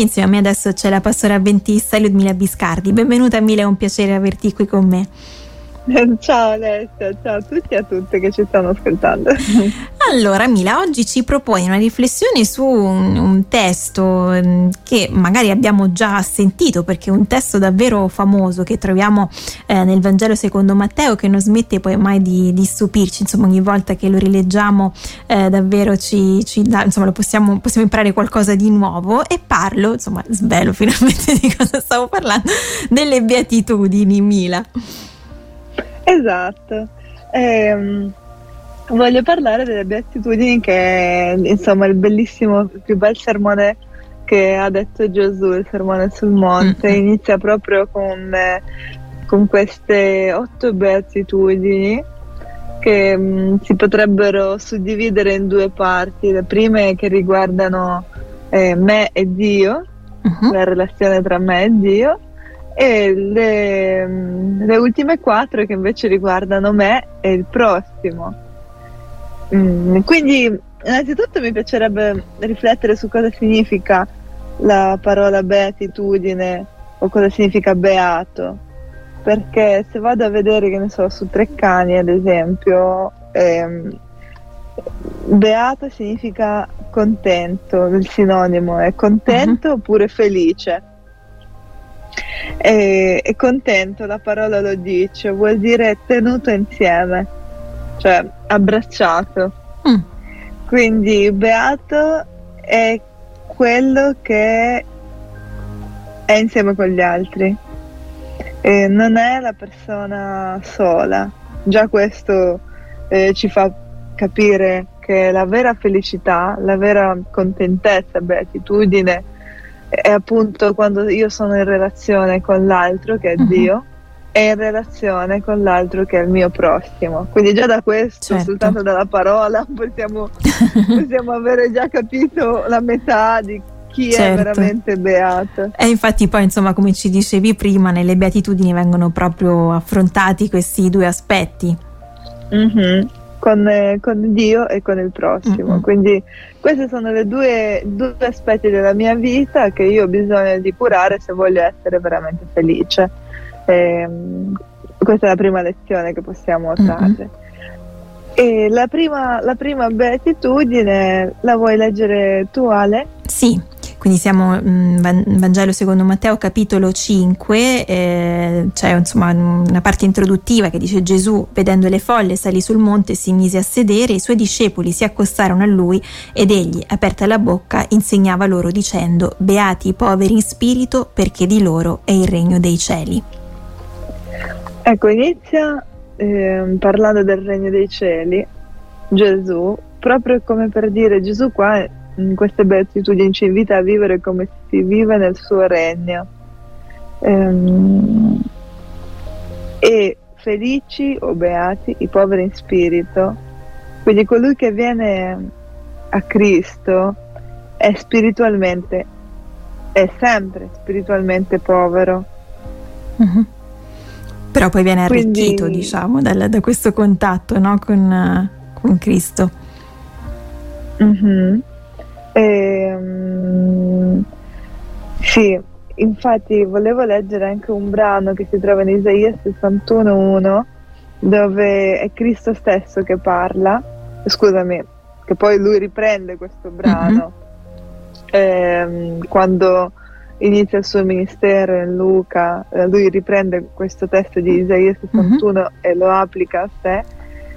Insieme a me adesso c'è la pastora avventista Ludmila Biscardi. Benvenuta Mila, è un piacere averti qui con me. Ciao Alessia, ciao a tutti e a tutte che ci stanno ascoltando. Allora Mila, oggi ci proponi una riflessione su un, un, testo mm, che magari abbiamo già sentito perché è un testo davvero famoso che troviamo eh, nel Vangelo secondo Matteo che non smette poi mai di, di stupirci, insomma ogni volta che lo rileggiamo eh, davvero ci, ci dà, insomma possiamo, possiamo, imparare qualcosa di nuovo e parlo, insomma svelo finalmente di cosa stavo parlando, delle beatitudini Mila. Esatto. Ehm, voglio parlare delle beatitudini che insomma il bellissimo, il più bel sermone che ha detto Gesù, il sermone sul monte. Mm-hmm. Inizia proprio con, con, queste otto beatitudini che mh, mm, si potrebbero suddividere in due parti. Le prime che riguardano eh, me e Dio, uh-huh. la relazione tra me e Dio, e le, le, ultime quattro che invece riguardano me e il prossimo. Mm, quindi innanzitutto mi piacerebbe riflettere su cosa significa la parola beatitudine o cosa significa beato, perché se vado a vedere che ne so su Treccani ad esempio, ehm, beato significa contento, il sinonimo è contento uh-huh. oppure felice e, e contento, la parola lo dice, vuol dire tenuto insieme, cioè abbracciato. Mm. Quindi beato è quello che è insieme con gli altri, e non è la persona sola. Già questo eh, ci fa capire che la vera felicità, la vera contentezza, beatitudine, è appunto quando io sono in relazione con l'altro che è uh-huh. Dio e in relazione con l'altro che è il mio prossimo. Quindi già da questo, certo. soltanto dalla parola, possiamo, possiamo avere già capito la metà di chi certo. è veramente beato. E infatti poi, insomma, come ci dicevi prima, nelle beatitudini vengono proprio affrontati questi due aspetti. Mm-hmm con, eh, con, Dio e con il prossimo. Mm-hmm. Quindi questi sono i due, due, aspetti della mia vita che io ho bisogno di curare se voglio essere veramente felice. E, ehm, questa è la prima lezione che possiamo trarre. Mm-hmm. E la prima, la prima beatitudine la vuoi leggere tu Ale? Sì, quindi siamo in mm, Vangelo secondo Matteo capitolo 5, eh, c'è insomma una parte introduttiva che dice Gesù vedendo le folle salì sul monte e si mise a sedere, i suoi discepoli si accostarono a lui ed egli, aperta la bocca, insegnava loro dicendo Beati i poveri in spirito perché di loro è il regno dei cieli. Ecco, inizia eh, parlando del regno dei cieli, Gesù, proprio come per dire Gesù qua queste beatitudini ci invita a vivere come si vive nel suo regno. Ehm, e felici o beati i poveri in spirito, quindi colui che viene a Cristo è spiritualmente, è sempre spiritualmente povero. Uh-huh. Però poi viene arricchito, quindi, diciamo, da, da questo contatto no? con, con, Cristo. Uh-huh. Ehm, sì, infatti volevo leggere anche un brano che si trova in Isaia 61.1 dove è Cristo stesso che parla, scusami, che poi lui riprende questo brano mm-hmm. ehm, quando inizia il suo ministero in Luca, eh, lui riprende questo testo di Isaia 61 mm-hmm. e lo applica a sé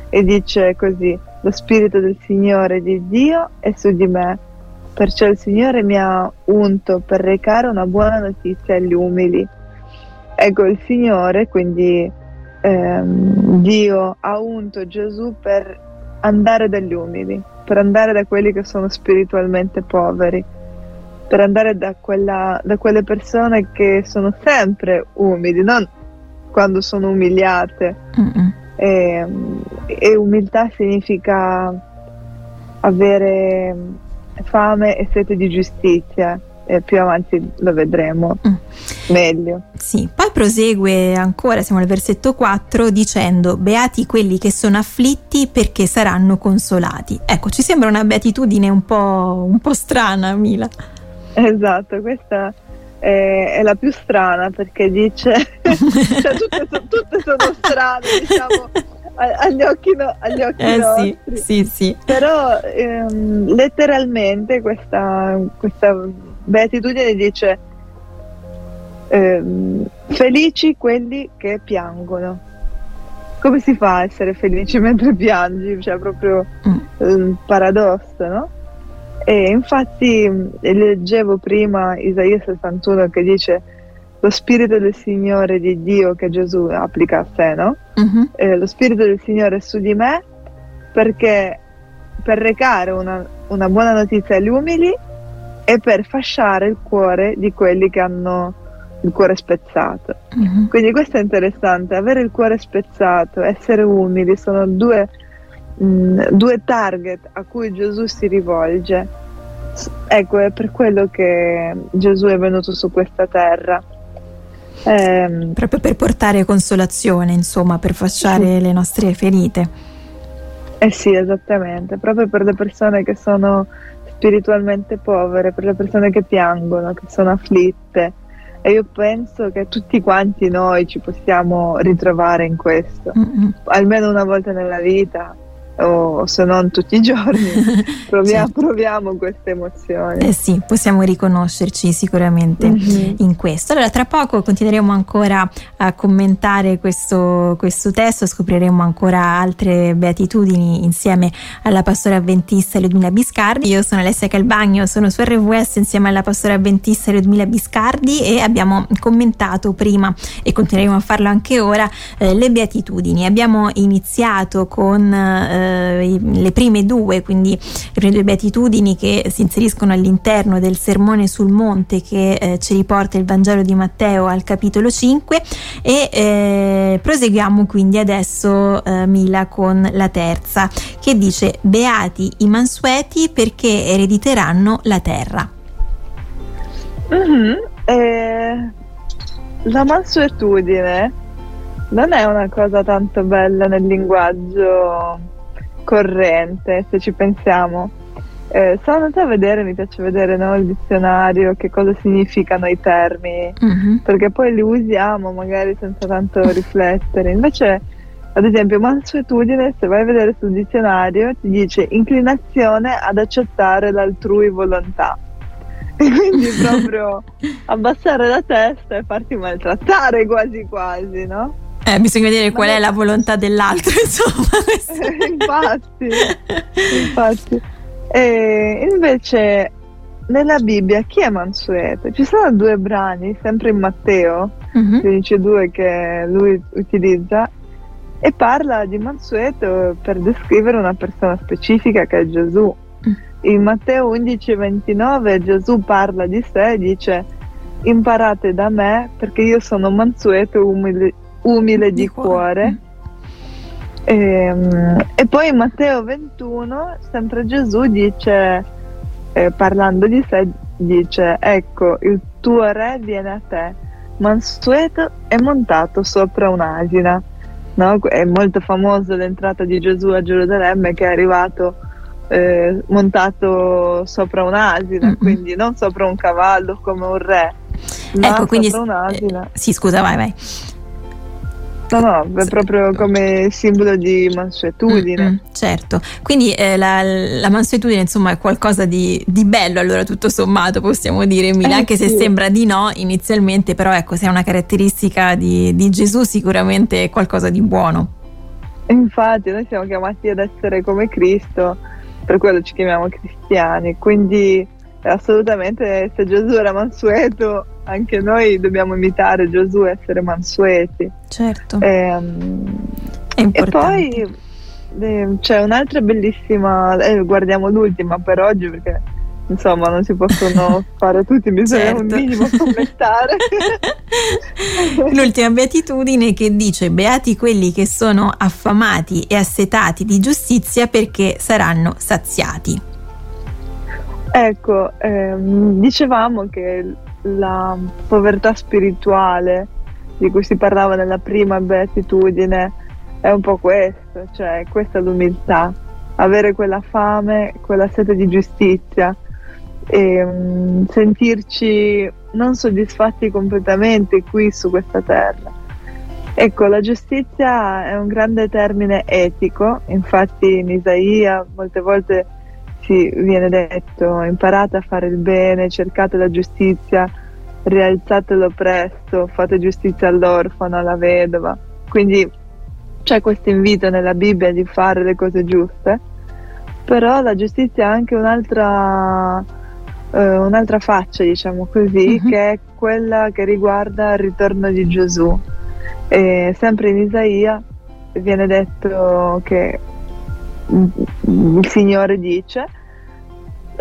e dice così, lo spirito del Signore di Dio è su di me Perciò il Signore mi ha unto per recare una buona notizia agli umili. Ecco, il Signore, quindi ehm, Dio, ha unto Gesù per andare dagli umili, per andare da quelli che sono spiritualmente poveri, per andare da, quella, da quelle persone che sono sempre umili, non quando sono umiliate. E, ehm, e umiltà significa avere fame e sete di giustizia. E più avanti lo vedremo mm. meglio. Sì, poi prosegue ancora, siamo al versetto 4, dicendo: Beati quelli che sono afflitti perché saranno consolati. Ecco, ci sembra una beatitudine un po', un po strana, Mila. Esatto, questa è, è la più strana perché dice, cioè tutte, so, tutte, sono strane, diciamo, agli occhi, no, agli occhi eh, nostri. Sì, sì, sì. Però ehm, letteralmente questa, questa beatitudine dice ehm, felici quelli che piangono. Come si fa a essere felici mentre piangi? Cioè proprio mm. un paradosso, no? E infatti leggevo prima Isaia 61 che dice lo spirito del Signore di Dio che Gesù applica a sé, no? Uh-huh. Eh, lo spirito del Signore è su di me perché per recare una, una buona notizia agli umili e per fasciare il cuore di quelli che hanno il cuore spezzato. Uh-huh. Quindi questo è interessante, avere il cuore spezzato, essere umili, sono due mh, mm, due target a cui Gesù si rivolge. Ecco, è per quello che Gesù è venuto su questa terra. Eh, Proprio per portare consolazione, insomma, per fasciare sì. le nostre ferite. Eh sì, esattamente, proprio per le persone che sono spiritualmente povere, per le persone che piangono, che sono afflitte. E io penso che tutti quanti noi ci possiamo ritrovare in questo, mm-hmm. almeno una volta nella vita o se non tutti i giorni, proviamo, certo. proviamo queste emozioni. Eh sì, possiamo riconoscerci sicuramente mm-hmm. in questo. Allora, tra poco continueremo ancora a commentare questo, questo testo, scopriremo ancora altre beatitudini insieme alla pastora avventista Ludmila Biscardi. Io sono Alessia Calbagno, sono su RWS insieme alla pastora avventista Ludmila Biscardi e abbiamo commentato prima e continueremo a farlo anche ora eh, le beatitudini. Abbiamo iniziato con eh, eh, le prime due, quindi le prime due beatitudini che si inseriscono all'interno del sermone sul monte che eh, ci riporta il Vangelo di Matteo al capitolo 5 e eh, proseguiamo quindi adesso eh, Mila con la terza che dice beati i mansueti perché erediteranno la terra. Mm-hmm. Eh, la mansuetudine non è una cosa tanto bella nel linguaggio corrente, se ci pensiamo. Eh, sono andata a vedere, mi piace vedere no, il dizionario, che cosa significano i termini, mm-hmm. perché poi li usiamo magari senza tanto riflettere. Invece, ad esempio, mansuetudine, se vai a vedere sul dizionario, ti dice inclinazione ad accettare l'altrui volontà. E quindi proprio abbassare la testa e farti maltrattare quasi quasi, no? Eh, bisogna vedere qual è la volontà dell'altro, insomma. Infatti, infatti. E invece nella Bibbia chi è mansueto? Ci sono due brani, sempre in Matteo, uh-huh. 15.2 che lui utilizza, e parla di mansueto per descrivere una persona specifica che è Gesù. Uh-huh. In Matteo 11.29 Gesù parla di sé e dice imparate da me perché io sono mansueto umile, umile di, di cuore. E, ehm, e, poi in Matteo 21, sempre Gesù dice, eh, parlando di sé, dice, ecco, il tuo re viene a te, mansueto e montato sopra un'asina. No? È molto famosa l'entrata di Gesù a Gerusalemme che è arrivato eh, montato sopra un'asina, mm-hmm. quindi non sopra un cavallo come un re, ma ecco, quindi, un'asina. Eh, sì, scusa, vai, vai. No, no, è proprio come simbolo di mansuetudine. Mm-hmm, certo, quindi eh, la, la, mansuetudine insomma è qualcosa di, di, bello allora tutto sommato possiamo dire Mila, eh, anche sì. se sembra di no inizialmente, però ecco se è una caratteristica di, di Gesù sicuramente è qualcosa di buono. Infatti noi siamo chiamati ad essere come Cristo, per quello ci chiamiamo cristiani, quindi assolutamente se Gesù era mansueto anche noi dobbiamo imitare Gesù e essere mansueti. Certo. E, um, e poi eh, c'è un'altra bellissima, eh, guardiamo l'ultima per oggi perché insomma non si possono fare tutti, bisogna certo. un minimo commentare. L'ultima beatitudine che dice beati quelli che sono affamati e assetati di giustizia perché saranno saziati. Ecco, ehm, dicevamo che la povertà spirituale di cui si parlava nella prima beatitudine è un po' questo, cioè questa è l'umiltà, avere quella fame, quella sete di giustizia. e um, sentirci non soddisfatti completamente qui su questa terra. Ecco, la giustizia è un grande termine etico, infatti in Isaia molte volte si viene detto imparate a fare il bene, cercate la giustizia, rialzatelo presto, fate giustizia all'orfano, alla vedova. Quindi c'è questo invito nella Bibbia di fare le cose giuste, però la giustizia ha anche un'altra, eh, un'altra faccia, diciamo così, uh-huh. che è quella che riguarda il ritorno di Gesù. E sempre in Isaia viene detto che il Signore dice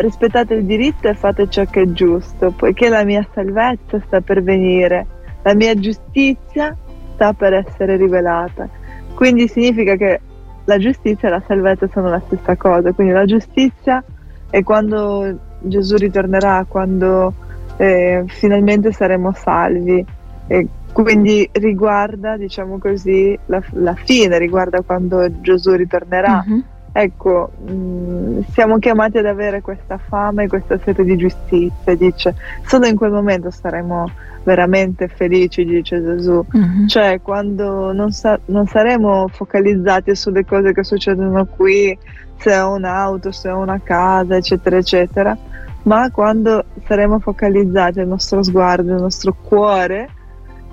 rispettate il diritto e fate ciò che è giusto, poiché la mia salvezza sta per venire, la mia giustizia sta per essere rivelata. Quindi significa che la giustizia e la salvezza sono la stessa cosa, quindi la giustizia è quando Gesù ritornerà, quando eh, finalmente saremo salvi. E quindi riguarda, diciamo così, la, la fine, riguarda quando Gesù ritornerà. Mm-hmm. Ecco, mh, mm, siamo chiamati ad avere questa fame e questa sete di giustizia, dice, solo in quel momento saremo veramente felici, dice Gesù, mm-hmm. cioè quando non, sa- non, saremo focalizzati sulle cose che succedono qui, se ho un'auto, se ho una casa, eccetera, eccetera, ma quando saremo focalizzati, il nostro sguardo, il nostro cuore,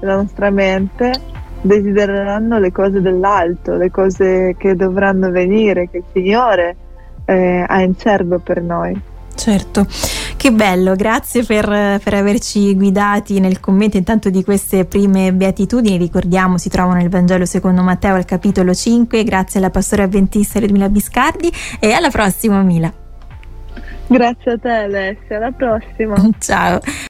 la nostra mente desidereranno le cose dell'alto, le cose che dovranno venire, che il Signore eh, ha in serbo per noi. Certo, che bello, grazie per, per, averci guidati nel commento intanto di queste prime beatitudini, ricordiamo si trovano nel Vangelo secondo Matteo al capitolo 5, grazie alla pastore avventista Ludmila Biscardi e alla prossima Mila. Grazie a te Alessia, alla prossima. Ciao.